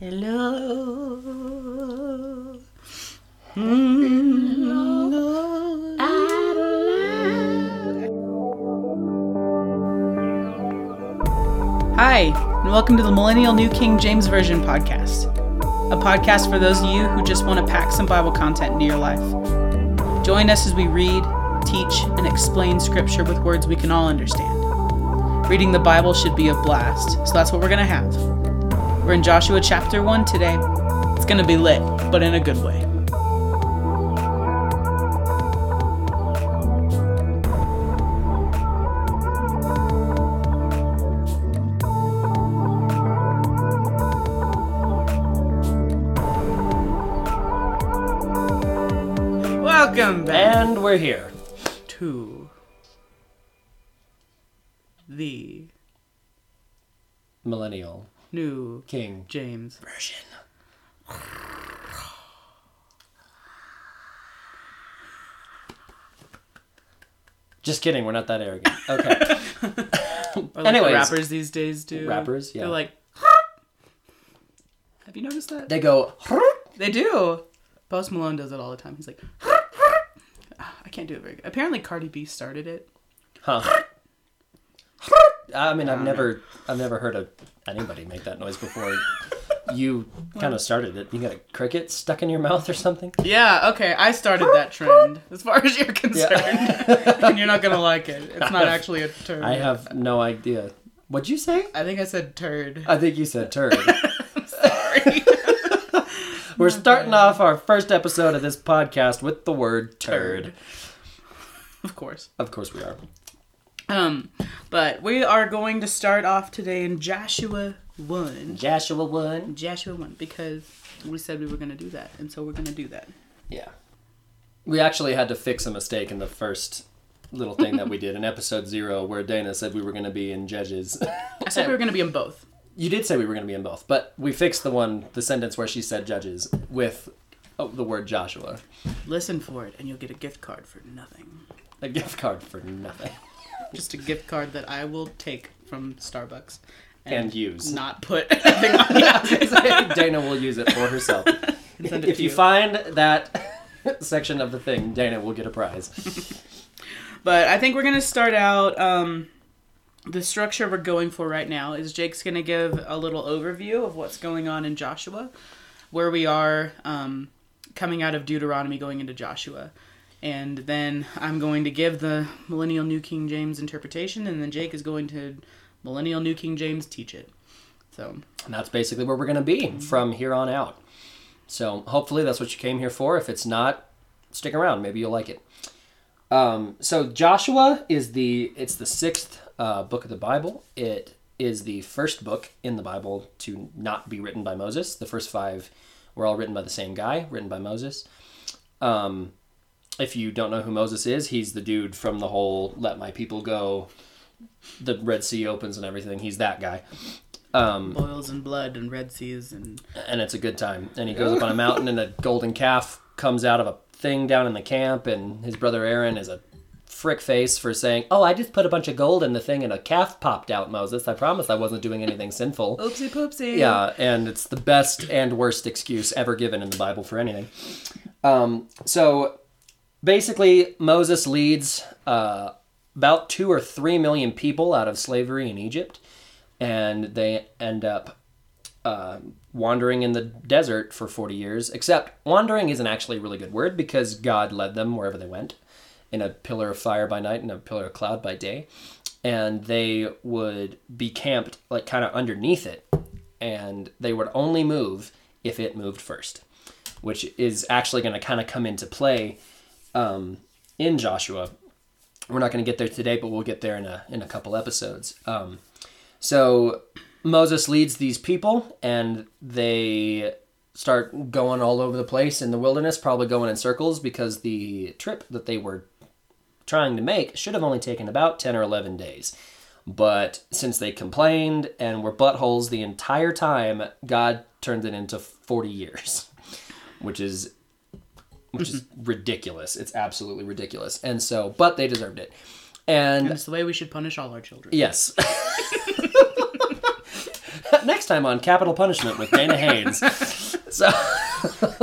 Hello. Hello. Hi, and welcome to the Millennial New King James Version podcast, a podcast for those of you who just want to pack some Bible content into your life. Join us as we read, teach, and explain scripture with words we can all understand. Reading the Bible should be a blast, so that's what we're going to have. We're in Joshua chapter 1 today. It's going to be lit, but in a good way. Welcome back And we're here. to the Millennial new King James. version. Just kidding, we're not that arrogant. Okay. Or like Anyways. the rappers these days do. Rappers, yeah. They're like. Have you noticed that? they go, They do. Post Malone does it all the time. He's like. Ah, I can't do it very good. Apparently, Cardi B started it. huh. I mean, I've um, never, I've never heard of anybody make that noise before. You kind of started it. You got a cricket stuck in your mouth or something? Yeah, okay, I started that trend. As far as you're concerned, and you're not gonna like it. It's not actually a turd. I have no idea. What'd you say? I think I said turd. I think you said turd. Sorry. We're starting off our first episode of this podcast with the word turd. of course. Of course we are. Um, but we are going to start off today in Joshua one. Joshua one. Joshua one because we said we were gonna do that, and so we're gonna do that. Yeah. We actually had to fix a mistake in the first little thing that we did in episode zero where Dana said we were going to be in Judges. I said we were gonna be in both. you did say we were going to be in both, but we fixed the one, the sentence where she said Judges with oh, the word Joshua. Listen for it, and you'll get a gift card for nothing. A gift card for nothing. Just a gift card that I will take from Starbucks And use. not put anything on it. Dana will use it for herself. it if you you. find that section of the thing, Dana will get a prize. But I think we're gonna start out. Um, the structure we're going for right now is Jake's gonna give a little overview of what's going on in Joshua, where we are um, coming out of Deuteronomy, going into Joshua, and then I'm going to give the Millennial New King James interpretation, and then Jake is going to Millennial New King James teach it. So And that's basically where we're going to be from here on out. So hopefully that's what you came here for. If it's not, stick around. Maybe you'll like it. Um, so Joshua is the it's the sixth uh, book of the Bible. It is the first book in the Bible to not be written by Moses. The first five were all written by the same guy, written by Moses. Um, if you don't know who Moses is, he's the dude from the whole "Let my people go." The Red Sea opens and everything. He's that guy. Um, boils and blood and red seas and and it's a good time. And he goes up on a mountain, and a golden calf comes out of a thing down in the camp, and his brother Aaron is a frick face for saying, "Oh, I just put a bunch of gold in the thing, and a calf popped out." Moses, I promise I wasn't doing anything sinful. oopsie poopsie. Yeah, and it's the best and worst excuse ever given in the Bible for anything. Um, so basically, Moses leads uh, about two or three million people out of slavery in Egypt, and they end up uh, wandering in the desert for 40 years. Except, wandering isn't actually a really good word because God led them wherever they went in a pillar of fire by night and a pillar of cloud by day. And they would be camped like kind of underneath it, and they would only move if it moved first, which is actually going to kind of come into play um, in Joshua. We're not going to get there today, but we'll get there in a in a couple episodes. Um, so Moses leads these people, and they start going all over the place in the wilderness, probably going in circles because the trip that they were trying to make should have only taken about 10 or 11 days. But since they complained and were buttholes the entire time, God turned it into 40 years, which is which is mm-hmm. ridiculous. It's absolutely ridiculous. And so, but they deserved it. And That's the way we should punish all our children. Yes. next time on Capital Punishment with Dana Haynes. So,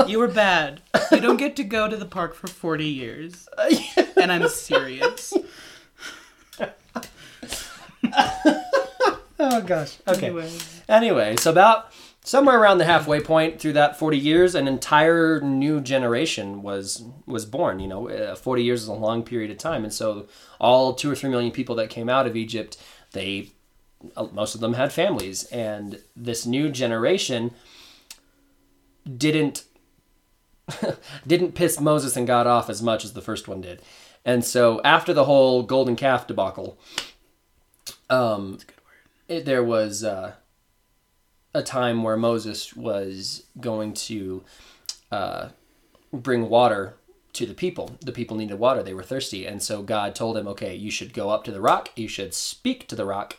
You were bad. You don't get to go to the park for 40 years. And I'm serious. oh gosh. Okay. Anyway. Anyway, so about somewhere around the halfway point through that 40 years, an entire new generation was was born. You know, uh, 40 years is a long period of time, and so all two or three million people that came out of Egypt, they uh, most of them had families, and this new generation didn't didn't piss Moses and God off as much as the first one did. And so after the whole golden calf debacle, um, it, there was uh, a time where Moses was going to uh, bring water to the people. The people needed water; they were thirsty, and so God told him, "Okay, you should go up to the rock. You should speak to the rock,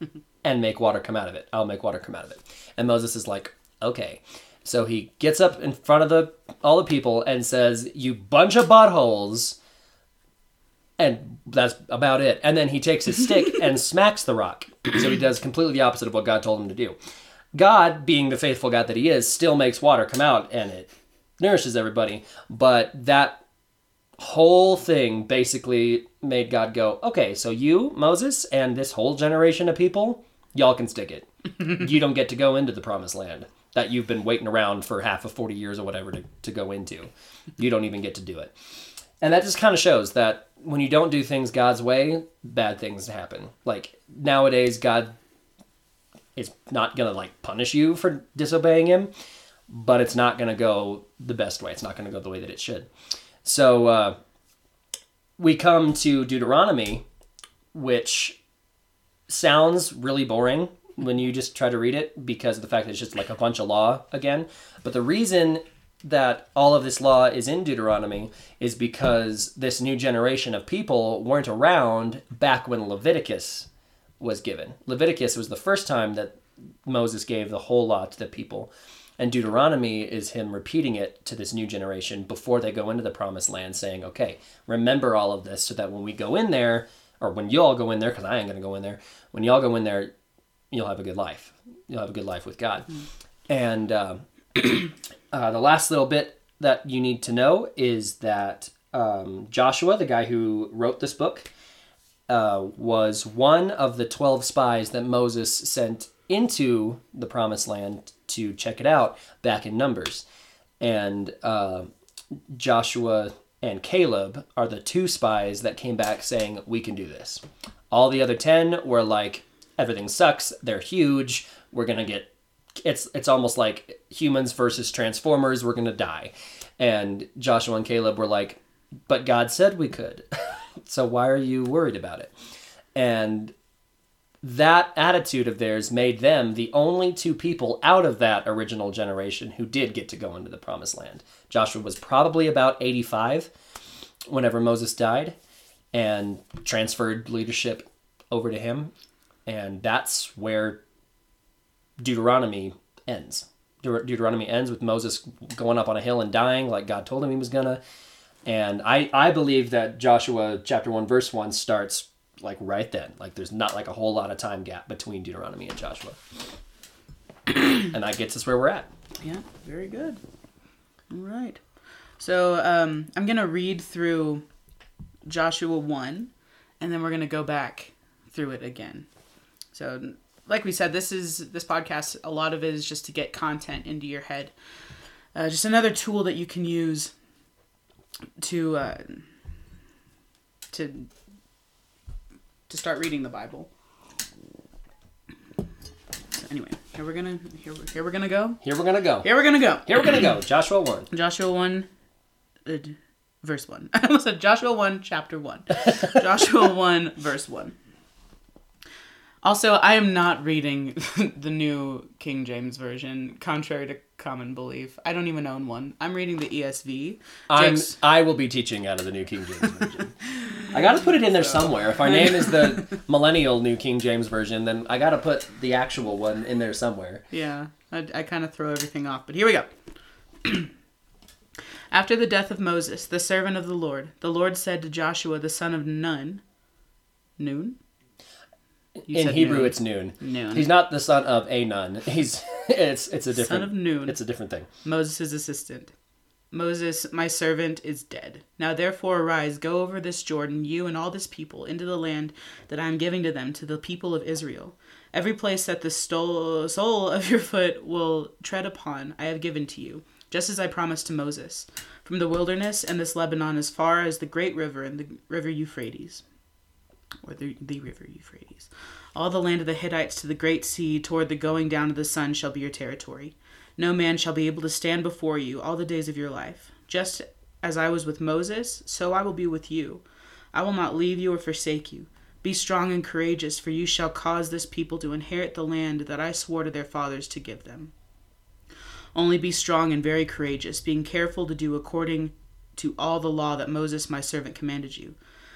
and make water come out of it. I'll make water come out of it." And Moses is like, "Okay." So he gets up in front of the all the people and says, "You bunch of buttholes." and that's about it. And then he takes his stick and smacks the rock. So he does completely the opposite of what God told him to do. God, being the faithful God that he is, still makes water come out and it nourishes everybody. But that whole thing basically made God go, okay, so you, Moses, and this whole generation of people, y'all can stick it. you don't get to go into the promised land that you've been waiting around for half of 40 years or whatever to, to go into. You don't even get to do it. And that just kind of shows that when you don't do things God's way, bad things happen. Like nowadays, God is not gonna like punish you for disobeying Him, but it's not gonna go the best way. It's not gonna go the way that it should. So uh, we come to Deuteronomy, which sounds really boring when you just try to read it because of the fact that it's just like a bunch of law again. But the reason that all of this law is in Deuteronomy is because this new generation of people weren't around back when Leviticus was given. Leviticus was the first time that Moses gave the whole law to the people. And Deuteronomy is him repeating it to this new generation before they go into the promised land, saying, okay, remember all of this so that when we go in there, or when y'all go in there, because I ain't going to go in there, when y'all go in there, you'll have a good life. You'll have a good life with God. And uh, uh, the last little bit that you need to know is that um, Joshua, the guy who wrote this book, uh, was one of the 12 spies that Moses sent into the promised land to check it out back in Numbers. And uh, Joshua and Caleb are the two spies that came back saying, We can do this. All the other 10 were like, Everything sucks. They're huge. We're going to get. It's, it's almost like humans versus transformers. We're to die. And Joshua and Caleb were like, But God said we could. so why are you worried about it? And that attitude of theirs made them the only two people out of that original generation who did get to go into the promised land. Joshua was probably about 85 whenever Moses died and transferred leadership over to him. And that's where Deuteronomy ends. Deut- Deuteronomy ends with Moses going up on a hill and dying like God told him he was gonna. And I, I believe that Joshua chapter 1 verse 1 starts like right then. Like there's not like a whole lot of time gap between Deuteronomy and Joshua. and that gets us where we're at. Yeah, very good. All right. So um, I'm going to read through Joshua 1, and then we're going to go back through it again. So, like we said, this is this podcast. A lot of it is just to get content into your head. Uh, just another tool that you can use to uh, to to start reading the Bible. So anyway, here we're gonna here, we're- here we're gonna go. Here we're gonna go. Here we're gonna go. Here we're gonna go. Joshua 1. Joshua 1, uh, verse 1. I almost said Joshua 1, chapter 1. Joshua 1, verse 1. Also, I am not reading the new King James Version, contrary to common belief. I don't even own one. I'm reading the ESV. I'm, Jake's- I will be teaching out of the New King James Version. I gotta put it in there somewhere. If our name is the Millennial New King James Version, then I gotta put the actual one in there somewhere. Yeah, I, I kind of throw everything off. But here we go. After the death of Moses, the servant of the Lord, the Lord said to Joshua the son of Nun, Nun? You In Hebrew, noon. it's noon. Noon. He's not the son of a nun. He's it's it's a different Son of Noon. It's a different thing. Moses' assistant. Moses, my servant, is dead. Now therefore arise, go over this Jordan, you and all this people, into the land that I am giving to them, to the people of Israel. Every place that the stole, sole of your foot will tread upon, I have given to you, just as I promised to Moses, from the wilderness and this Lebanon as far as the great river and the river Euphrates or the, the river Euphrates. All the land of the Hittites to the great sea toward the going down of the sun shall be your territory. No man shall be able to stand before you all the days of your life. Just as I was with Moses, so I will be with you. I will not leave you or forsake you. Be strong and courageous, for you shall cause this people to inherit the land that I swore to their fathers to give them. Only be strong and very courageous, being careful to do according to all the law that Moses my servant commanded you.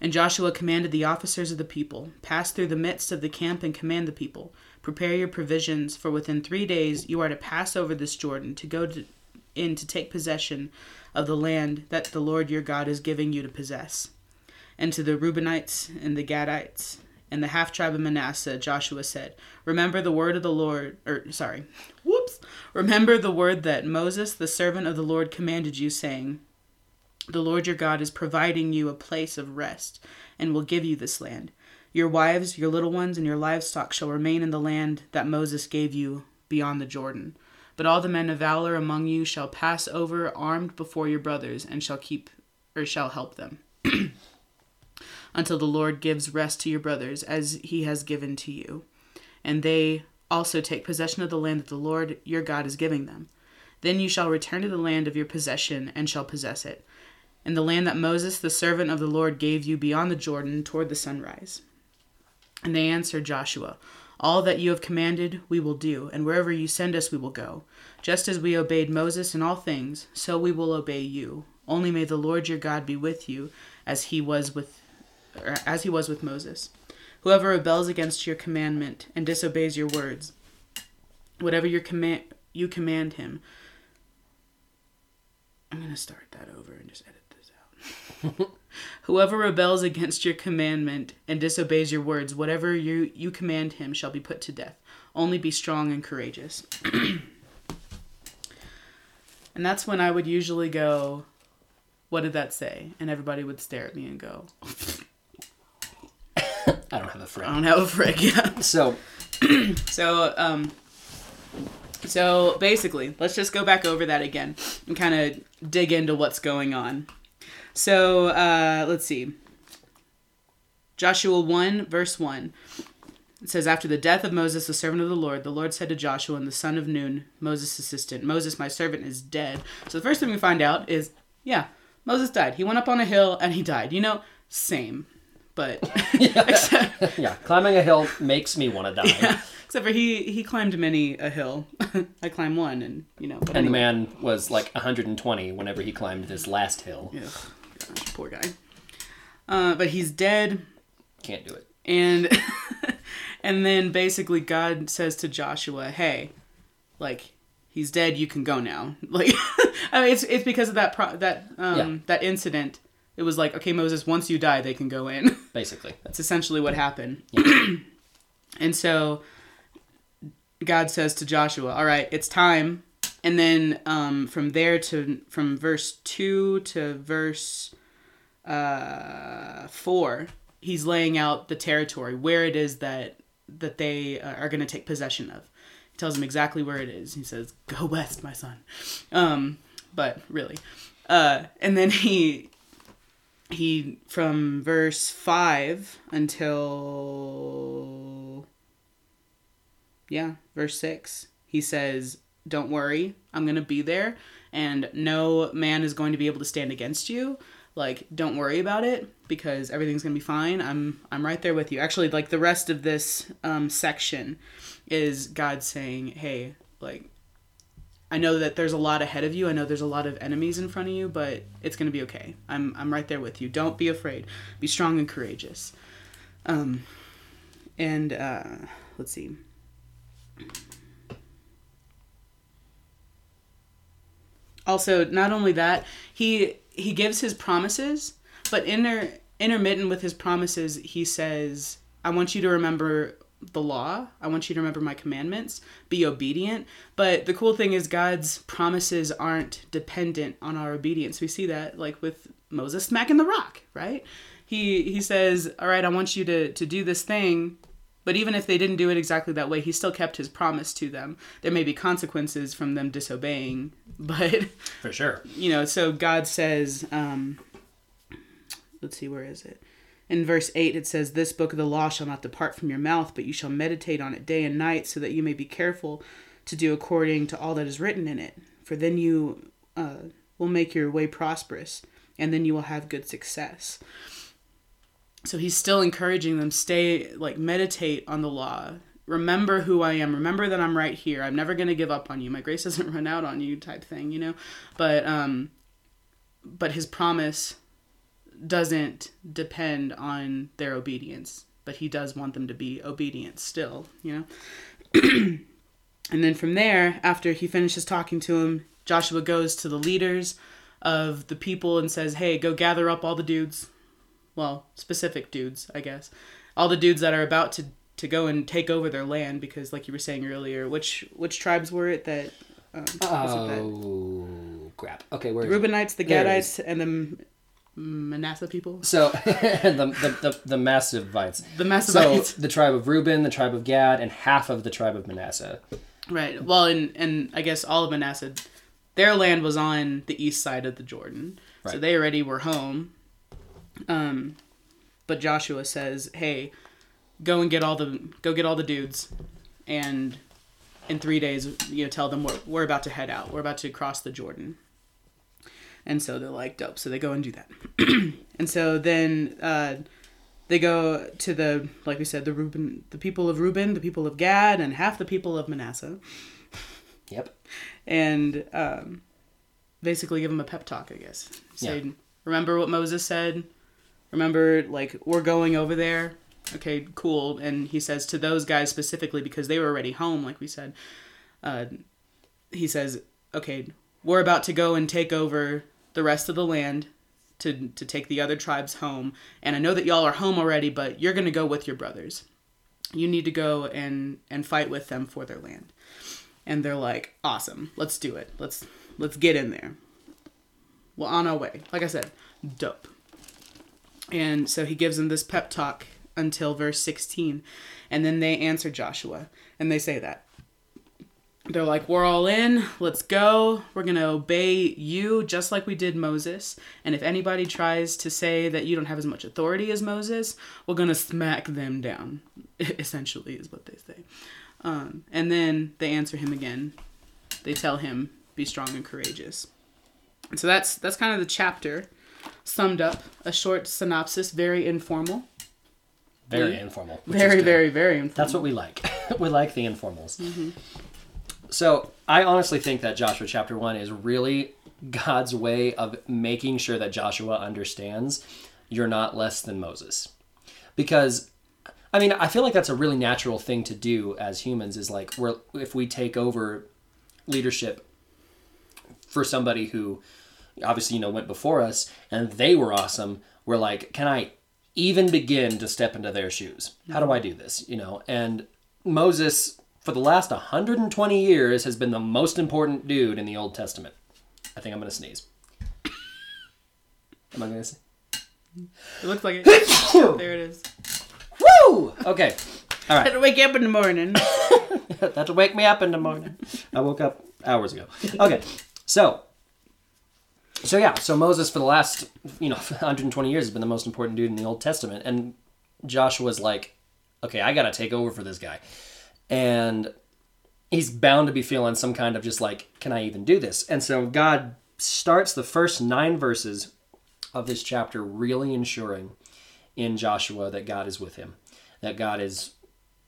And Joshua commanded the officers of the people, Pass through the midst of the camp and command the people, Prepare your provisions, for within three days you are to pass over this Jordan, to go to, in to take possession of the land that the Lord your God is giving you to possess. And to the Reubenites and the Gadites and the half tribe of Manasseh, Joshua said, Remember the word of the Lord, or sorry, whoops, remember the word that Moses, the servant of the Lord, commanded you, saying, the Lord your God is providing you a place of rest and will give you this land. Your wives, your little ones, and your livestock shall remain in the land that Moses gave you beyond the Jordan. But all the men of valor among you shall pass over armed before your brothers and shall keep or shall help them. Until the Lord gives rest to your brothers as he has given to you. And they also take possession of the land that the Lord your God is giving them. Then you shall return to the land of your possession and shall possess it and the land that Moses, the servant of the Lord, gave you beyond the Jordan toward the sunrise. And they answered Joshua, All that you have commanded we will do, and wherever you send us we will go. Just as we obeyed Moses in all things, so we will obey you. Only may the Lord your God be with you, as he was with, or as he was with Moses. Whoever rebels against your commandment and disobeys your words, whatever your command you command him. I'm gonna start that over and just edit. Whoever rebels against your commandment and disobeys your words, whatever you, you command him shall be put to death. Only be strong and courageous. and that's when I would usually go, What did that say? And everybody would stare at me and go, I don't have a I friend. don't have a frick. Yeah. So So, um, so basically, let's just go back over that again and kind of dig into what's going on. So, uh, let's see. Joshua 1, verse 1. It says, After the death of Moses, the servant of the Lord, the Lord said to Joshua and the son of Nun, Moses' assistant, Moses, my servant, is dead. So the first thing we find out is, yeah, Moses died. He went up on a hill and he died. You know, same. But, except, yeah, climbing a hill makes me want to die. Except for he he climbed many a hill. I climbed one, and you know. And the man was like 120 whenever he climbed this last hill. Ugh, gosh, poor guy. Uh, but he's dead, Can't do it. and and then basically God says to Joshua, "Hey, like he's dead. You can go now." Like, I mean, it's it's because of that pro- that um Yeah. that incident. It was like, okay, Moses, once you die, they can go in. Basically. That's essentially what happened. Yeah. and so God says to Joshua, "All right, it's time." And then um, from there to from verse two to verse uh, four, he's laying out the territory where it is that that they uh, are going to take possession of. He tells him exactly where it is. He says, "Go west, my son." Um, but really, uh, and then he he from verse 5 until yeah verse 6 he says don't worry i'm going to be there and no man is going to be able to stand against you. Like don't worry about it because everything's gonna be fine. I'm i'm right there with you. Actually like the rest of this um, section is god saying hey like i know that there's a lot ahead of you. I know there's a lot of enemies in front of you but it's gonna be okay. I'm i'm right there with you. Don't be afraid. Be strong and courageous. Um and uh let's see also not only that he he gives his promises but inter, intermittent with his promises he says i want you to remember the law. I want you to remember my commandments. Be obedient. But the cool thing is god's promises aren't dependent on our obedience. We see that like with moses smacking the rock right? He he says all right i want you to to do this thing but even if they didn't do it exactly that way, he still kept his promise to them. There may be consequences from them disobeying, but For sure. you know, so God says, um, let's see, where is it? In verse 8, it says, This book of the law shall not depart from your mouth, but you shall meditate on it day and night, so that you may be careful to do according to all that is written in it. For then you uh, will make your way prosperous, and then you will have good success. So he's still encouraging them stay, like, meditate on the law. Remember who I am. Remember that I'm right here. I'm never going to give up on you. My grace doesn't run out on you, type thing, you know? But, um, but his promise doesn't depend on their obedience, but he does want them to be obedient still, you know? and then from there, after he finishes talking to him, Joshua goes to the leaders of the people and says, Hey, go gather up all the dudes. Well, specific dudes, I guess. All the dudes that are about to, to go and take over their land because, like you were saying earlier, which which tribes were it that. Um, it that Oh, crap. Okay, where it? Reubenites, the Gadites, and the Manasseh people. So, the, the, the, the massive vites. The So, Massabites. the tribe of Reuben, the tribe of Gad, and half of the tribe of Manasseh. right. Well, and and I guess all of Manasseh, their land was on the east side of the Jordan, right. so they already were home. Um, but Joshua says, "Hey, go and get all the go get all the dudes, and in three days, you know, tell them we're we're about to head out. We're about to cross the Jordan." And so they're like, "Dope." So they go and do that, and so then. Uh, they go to the like we said the Reuben the people of Reuben, the people of Gad, and half the people of Manasseh, Yep. and um, basically give them a pep talk. I guess say, Yeah. remember what Moses said. Remember, like we're going over there. Okay, cool. And he says to those guys specifically because they were already home, like we said. Uh, he says, "Okay, we're about to go and take over the rest of the land." To, to take the other tribes home and i know that y'all are home already but you're going to go with your brothers you need to go and and fight with them for their land and they're like awesome let's do it let's let's get in there well on our way like i said dope and so he gives them this pep talk until verse 16 and then they answer joshua and they say that. They're like we're all in. Let's go. We're going to obey you just like we did moses. And if anybody tries to say that you don't have as much authority as moses we're going to smack them down essentially is what they say. Um, and then they answer him again. They tell him be strong and courageous. And so that's that's kind of the chapter summed up a short synopsis very informal Very Yeah. informal. very very very informal That's what we like. we like the informals. Mm-hmm. So I honestly think that Joshua chapter one is really God's way of making sure that Joshua understands you're not less than Moses. Because I mean, I feel like that's a really natural thing to do as humans is like we're if we take over leadership for somebody who obviously you know went before us and they were awesome, we're like, can I even begin to step into their shoes? How do I do this? You know, and Moses for the last 120 years has been the most important dude in the Old Testament. I think I'm to sneeze. Am I to say? it looks like it there it is Woo! Okay. All right. to wake up in the morning That'll wake me up in the morning. I woke up hours ago. Okay, so, so yeah, so Moses for the last you know 120 years has been the most important dude in the Old Testament, and Joshua's like, okay, I gotta take over for this guy, and he's bound to be feeling some kind of just like, can I even do this? And so God starts the first nine verses of this chapter really ensuring in Joshua that God is with him, that God is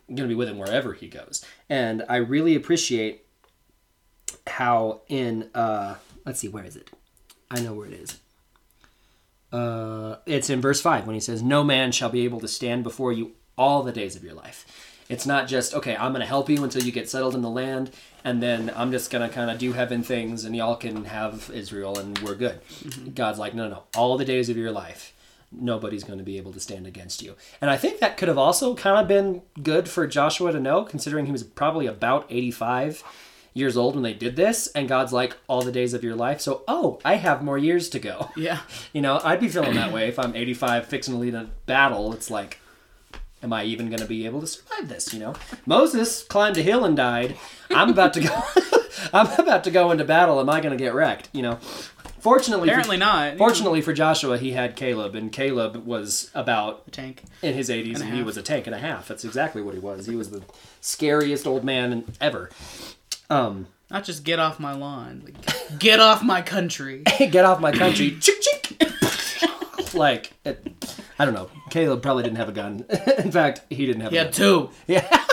going to be with him wherever he goes. And I really appreciate how in uh let's see where is it? I know where it is. Uh it's in verse 5 when he says no man shall be able to stand before you all the days of your life. It's not just okay, I'm going to help you until you get settled in the land and then I'm just going to kind of do heaven things and y'all can have Israel and we're good. God's like, no, no, all the days of your life nobody's going to be able to stand against you. And I think that could have also kind of been good for Joshua to know, considering he was probably about 85 years old when they did this. And God's like, all the days of your life. So, oh, I have more years to go. Yeah. You know, I'd be feeling that way if I'm 85 fixing to lead a battle. It's like, am I even going to be able to survive this? You know, Moses climbed a hill and died. I'm about to go. I'm about to go into battle. Am I going to get wrecked? You know, fortunately, for- Apparently not. Fortunately for Joshua, he had Caleb, and Caleb was about a tank. in his 80s, And and, he was a tank and a half. That's exactly what he was. He was the scariest old man ever. Um, Not just get off my lawn. Like, get off my country. get off my country. chick, chick. like, it, I don't know. Caleb probably didn't have a gun. in fact, he didn't have He a had gun. two. Yeah,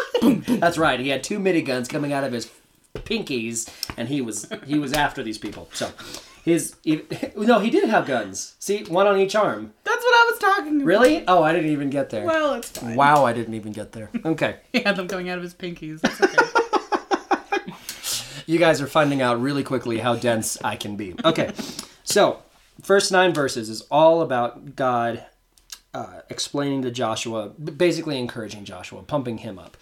that's right. He had two mini guns coming out of his pinkies, and he was he was after these people. So his he, no, he did have guns. See, one on each arm. That's what I was talking about. Really? Oh, I didn't even get there. Well, it's fine. Wow, I didn't even get there. Okay. He had them coming out of his pinkies. That's okay. You guys are finding out really quickly how dense I can be. Okay. So, first nine verses is all about God uh, explaining to Joshua, basically encouraging Joshua, pumping him up.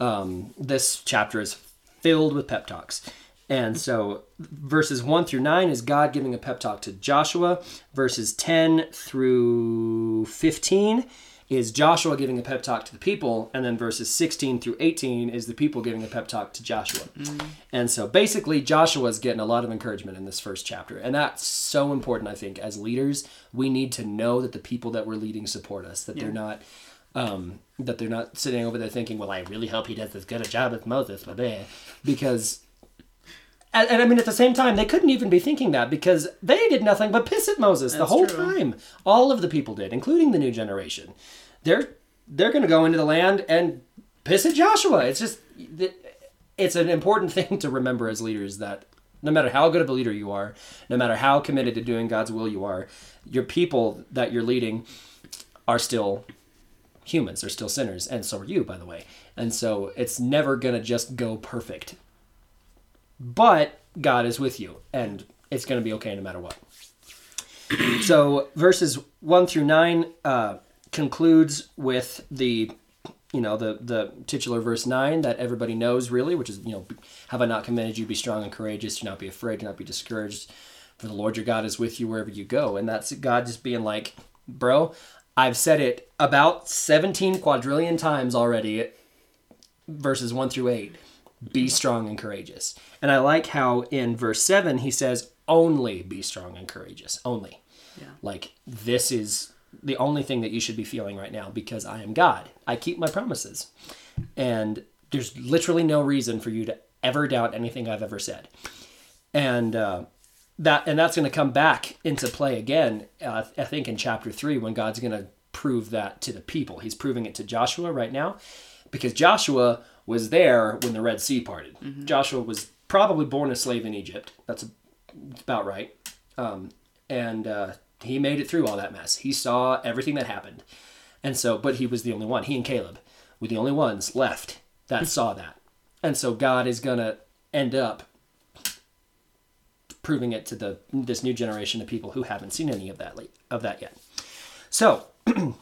Um, this chapter is filled with pep talks. And so, verses 1 through 9 is God giving a pep talk to Joshua. Verses 10 through 15 is Joshua giving a pep talk to the people. And then verses 16 through 18 is the people giving a pep talk to Joshua. And so, basically, Joshua's getting a lot of encouragement in this first chapter. And that's so important, I think. As leaders, we need to know that the people that we're leading support us, that they're not um, that they're not sitting over there thinking, "Well, I really hope he does as good a job as Moses," blah, blah," because. And, and I mean, at the same time, they couldn't even be thinking that because they did nothing but piss at Moses the whole true. time. All of the people did, including the new generation. They're they're going to go into the land and piss at Joshua. It's just it's an important thing to remember as leaders that no matter how good of a leader you are, no matter how committed to doing God's will you are, your people that you're leading are still humans. They're still sinners, and so are you, by the way. And so it's never gonna just go perfect. But God is with you, and it's gonna be okay no matter what. so verses one through nine uh, concludes with the you know the the titular verse 9 that everybody knows really which is you know have i not commanded you be strong and courageous? Do not be afraid do not be discouraged for the lord your god is with you wherever you go. And that's god just being like bro i've said it about 17 quadrillion times already verses 1 through 8 be strong and courageous and i like how in verse 7 he says only be strong and courageous only Yeah. like this is the only thing that you should be feeling right now because I am God. I keep my promises. And there's literally no reason for you to ever doubt anything I've ever said. And uh, that and that's going to come back into play again uh, I think in chapter 3 when God's going to prove that to the people. He's proving it to Joshua right now because Joshua was there when the Red Sea parted. Joshua was probably born a slave in Egypt. That's about right. Um, and uh, he made it through all that mess. He saw everything that happened, and so, but he was the only one. He and Caleb were the only ones left that saw that, and so God is gonna end up proving it to the this new generation of people who haven't seen any of that of that yet. So,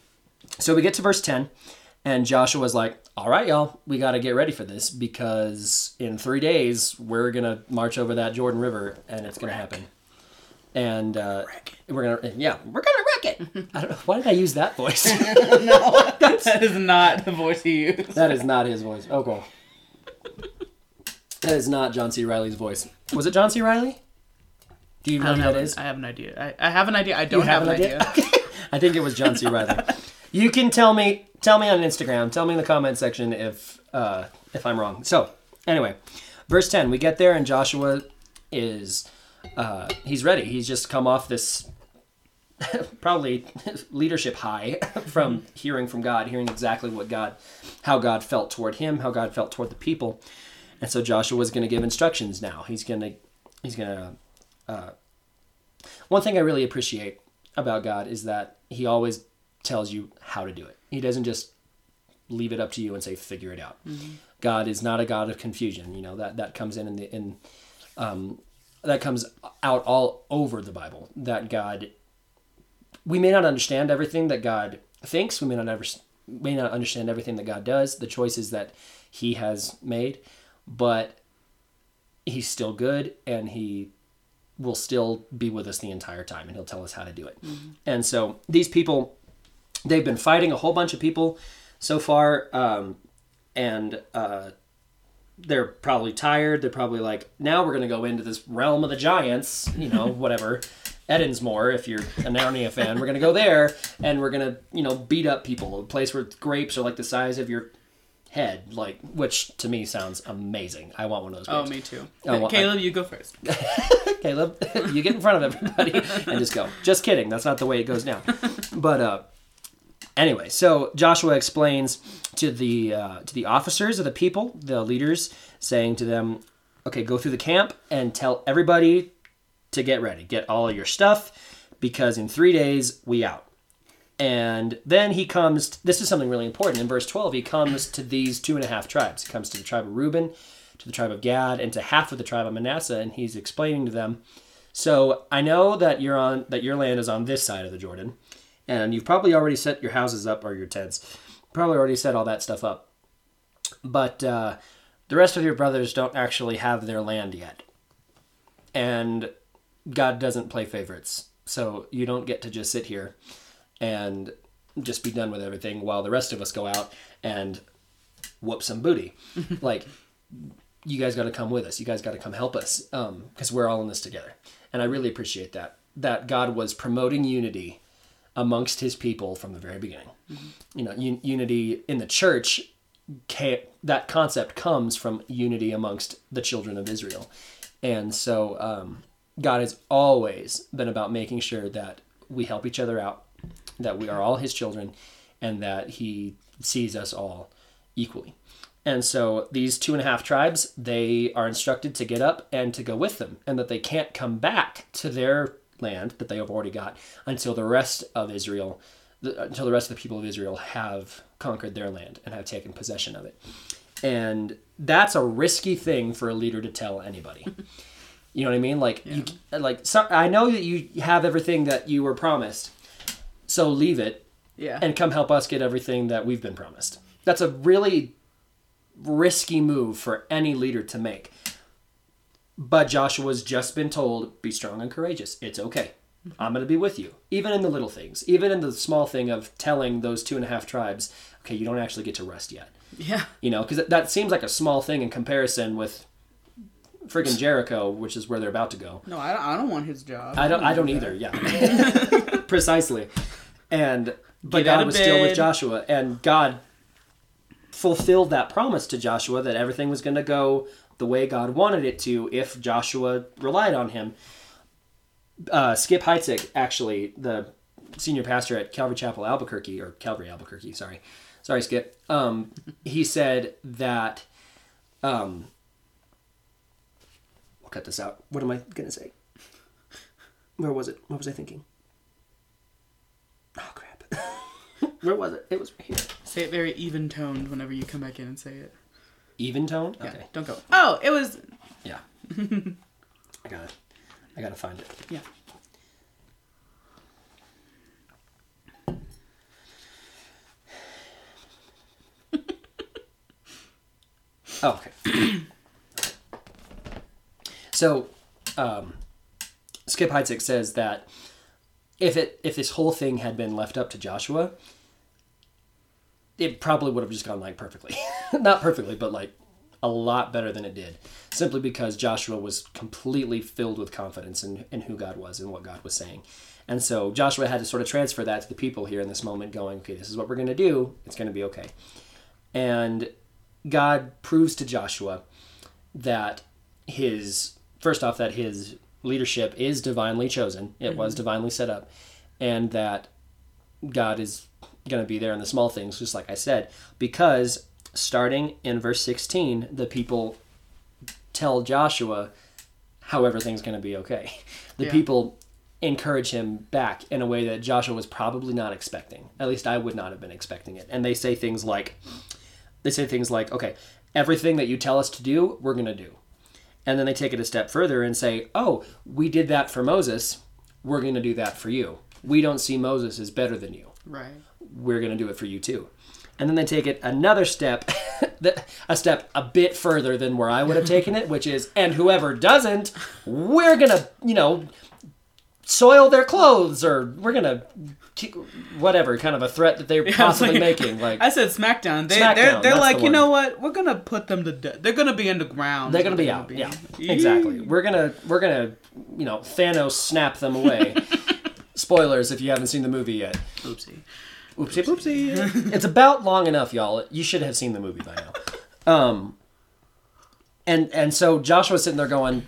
so we get to verse ten, and Joshua's like, "All right, y'all, we got to get ready for this because in three days we're gonna march over that Jordan River, and it's gonna happen." And uh, we're gonna, yeah, we're gonna wreck it. I don't know why did I use that voice. No, that is not the voice he used. that is not his voice. Okay, that is not John C. Reilly's voice. Was it John C. Reilly? Do you know who have, that is? I have an idea. I, I have an idea. I don't have, an idea. I think it was John C. Reilly. You can tell me tell me on Instagram. Tell me in the comment section if uh, if I'm wrong. So anyway, verse ten. We get there and Joshua is uh, he's ready. He's just come off this probably leadership high from hearing from God, hearing exactly what God, how God felt toward him, how God felt toward the people, and so Joshua was going to give instructions. Now he's going to, he's going to. Uh, one thing I really appreciate about God is that He always tells you how to do it. He doesn't just leave it up to you and say figure it out. Mm-hmm. God is not a God of confusion. You know that that comes in in the in um, that comes out all over the Bible. That God, we may not understand everything that God thinks. We may not ever may not understand everything that God does. The choices that He has made, but He's still good, and He will still be with us the entire time, and He'll tell us how to do it. Mm-hmm. And so these people, they've been fighting a whole bunch of people so far, um, and uh, they're probably tired. They're probably like, now we're going to go into this realm of the giants, you know, whatever. Ettinsmoor, if you're a Narnia fan, we're going to go there and we're going to, you know, beat up people. A place where grapes are like the size of your head, like, which to me sounds amazing. I want one of those. Oh, grapes. Oh, me too. want, Caleb, I, you go first. Caleb, you get in front of everybody and just go. Just kidding. That's not the way it goes now. But, uh, Anyway, so Joshua explains to the uh, to the officers of the people, the leaders, saying to them, "Okay, go through the camp and tell everybody to get ready, get all your stuff, because in three days we out." And then he comes. This is something really important. In verse twelve, he comes to these two and a half tribes. He comes to the tribe of Reuben, to the tribe of Gad, and to half of the tribe of Manasseh, and he's explaining to them. So I know that you're on that your land is on this side of the Jordan and you've probably already set your houses up or your tents. Probably already set all that stuff up. But uh, the rest of your brothers don't actually have their land yet. And God doesn't play favorites. So you don't get to just sit here and just be done with everything while the rest of us go out and whoop some booty. like, you guys got to come with us. You guys got to come help us because um, we're all in this together. And I really appreciate that. That God was promoting unity amongst his people from the very beginning. Mm-hmm. You know, un- unity in the church, that concept comes from unity amongst the children of Israel. And so um, God has always been about making sure that we help each other out, that we are all his children, and that he sees us all equally. And so these two and a half tribes, they are instructed to get up and to go with them, and that they can't come back to their land that they have already got until the rest of Israel, until the rest of the people of Israel have conquered their land and have taken possession of it. And that's a risky thing for a leader to tell anybody. You know what I mean? Like, yeah. you, like so, I know that you have everything that you were promised, so leave it, yeah, and come help us get everything that we've been promised. That's a really risky move for any leader to make. But Joshua's just been told, be strong and courageous. It's okay. I'm going to be with you. Even in the little things, even in the small thing of telling those two and a half tribes, okay, you don't actually get to rest yet. Yeah. You know, because that seems like a small thing in comparison with friggin' Jericho, which is where they're about to go. No, I, I don't want his job. I don't. I don't, either. Yeah. Precisely. And but Get God was bed. still with Joshua, and God fulfilled that promise to Joshua that everything was going to go the way God wanted it to if Joshua relied on him. Uh, Skip Heitzig, actually, the senior pastor at Calvary Chapel Albuquerque, or Calvary Albuquerque, sorry. Sorry, Skip. Um, he said that. Um, we'll cut this out. What am I going to say? Where was it? What was I thinking? Oh, crap. Where was it? It was right here. Say it very even toned whenever you come back in and say it. Even? Yeah, okay. Don't go. Oh, it was. Yeah. I got it. I gotta find it. Yeah. oh, okay. so, um, Skip Heitzig says that if it if this whole thing had been left up to Joshua, it probably would have just gone like perfectly. Not perfectly, but like a lot better than it did. Simply because Joshua was completely filled with confidence in, in who God was and what God was saying. And so Joshua had to sort of transfer that to the people here in this moment, going, okay, this is what we're going to do. It's going to be okay. And God proves to Joshua that his, first off, that his leadership is divinely chosen, it mm-hmm. was divinely set up, and that God is going to be there in the small things, just like I said, because starting in verse 16, the people tell Joshua how everything's going to be okay. The Yeah. people encourage him back in a way that Joshua was probably not expecting. At least I would not have been expecting it. And they say things like, they say things like, okay, everything that you tell us to do, we're going to do. And then they take it a step further and say, oh, we did that for Moses. We're going to do that for you. We don't see Moses as better than you. Right. We're going to do it for you too. And then they take it another step, a step a bit further than where I would have taken it, which is, and whoever doesn't, we're going to, you know, soil their clothes or we're going to, whatever, kind of a threat that they're was possibly like- making. Like, I said SmackDown. They, SmackDown, they're they're like, the you know what? We're gonna put them to death. They're gonna be in the ground. They're gonna be out. Yeah, exactly. We're gonna we're gonna you know Thanos snap them away. Spoilers if you haven't seen the movie yet. Oopsie. Oopsie poopsie. it's about long enough, y'all. You should have seen the movie by now. Um, and and so Joshua's sitting there going,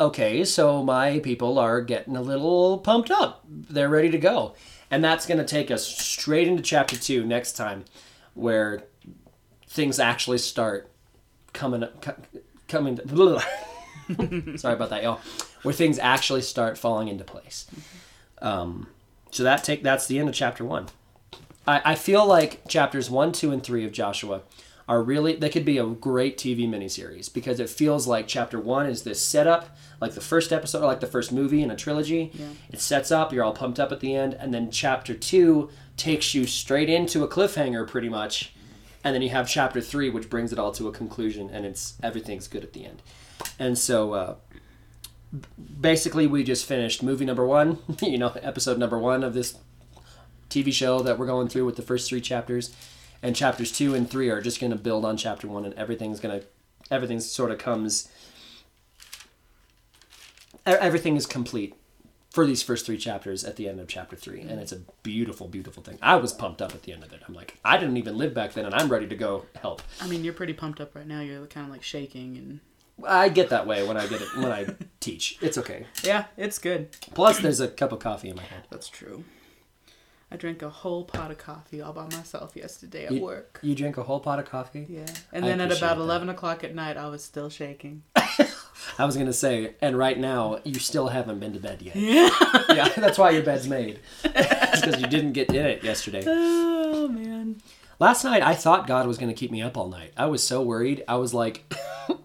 okay, so my people are getting a little pumped up. They're ready to go, and that's going to take us straight into chapter two next time, where things actually start coming co- coming. Sorry about that, y'all. Where things actually start falling into place. Um, so that take that's the end of chapter one. I, I feel like chapters one, two, and three of Joshua are really they could be a great TV miniseries because it feels like chapter one is this setup, like the first episode, or like the first movie in a trilogy. Yeah. It sets up, you're all pumped up at the end, and then chapter two takes you straight into a cliffhanger, pretty much, and then you have chapter three, which brings it all to a conclusion, and it's everything's good at the end. And so, uh, basically, we just finished movie number one, you know, episode number one of this TV show that we're going through with the first three chapters, and chapters two and three are just going to build on chapter one, and everything's going to, everything sort of comes, everything is complete for these first three chapters at the end of chapter three, and it's a beautiful, beautiful thing. I was pumped up at the end of it. I'm like, I didn't even live back then, and I'm ready to go help. I mean, you're pretty pumped up right now. You're kind of like shaking and I get that way when I get it when I teach. It's okay. yeah, it's good. Plus, there's a cup of coffee in my hand. That's true. I drank a whole pot of coffee all by myself yesterday at You- work. You drink a whole pot of coffee. Yeah, and I then at about that. eleven o'clock at night, I was still shaking. I was gonna say, and right now you still haven't been to bed yet. Yeah. yeah, that's why your bed's made. it's because you didn't get in it yesterday. Oh man. Last night I thought God was gonna keep me up all night. I was so worried. I was like,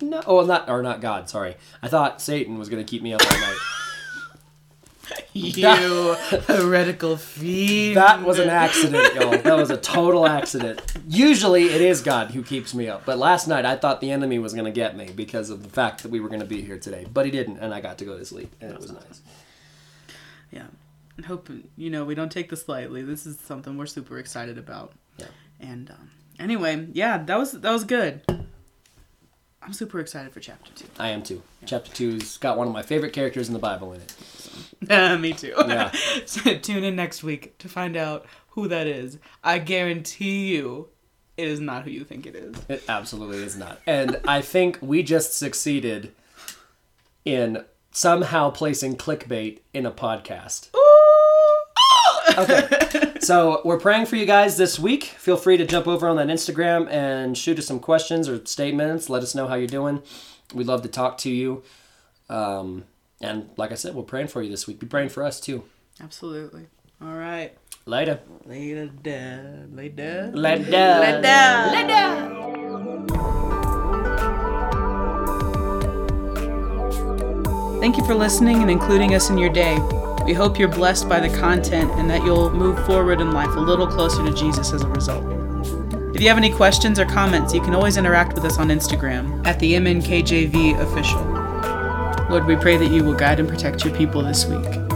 no, oh, not or not God. Sorry, I thought Satan was gonna keep me up all night. You heretical fiend. That was an accident, y'all. That was a total accident. Usually it is God who keeps me up, but last night I thought the enemy was gonna get me because of the fact that we were gonna be here today, but he didn't, and I got to go to sleep, and it was nice. Yeah. I hope you know we don't take this lightly. This is something we're super excited about. Yeah. And um, anyway, yeah, that was that was good. I'm super excited for chapter two. I am too. Chapter two's got one of my favorite characters in the Bible in it. Me too. Yeah. so tune in next week to find out who that is. I guarantee you, it is not who you think it is. It absolutely is not. And I think we just succeeded in somehow placing clickbait in a podcast. Okay. So we're praying for you guys this week. Feel free to jump over on that Instagram and shoot us some questions or statements. Let us know how you're doing. We'd love to talk to you. Um, and like I said, we're praying for you this week. Be praying for us too. Absolutely. All right. Later. Later, dad. Later. Later. Later. Thank you for listening and including us in your day. We hope you're blessed by the content and that you'll move forward in life a little closer to Jesus as a result. If you have any questions or comments, you can always interact with us on Instagram at the MNKJV official. Lord, we pray that you will guide and protect your people this week.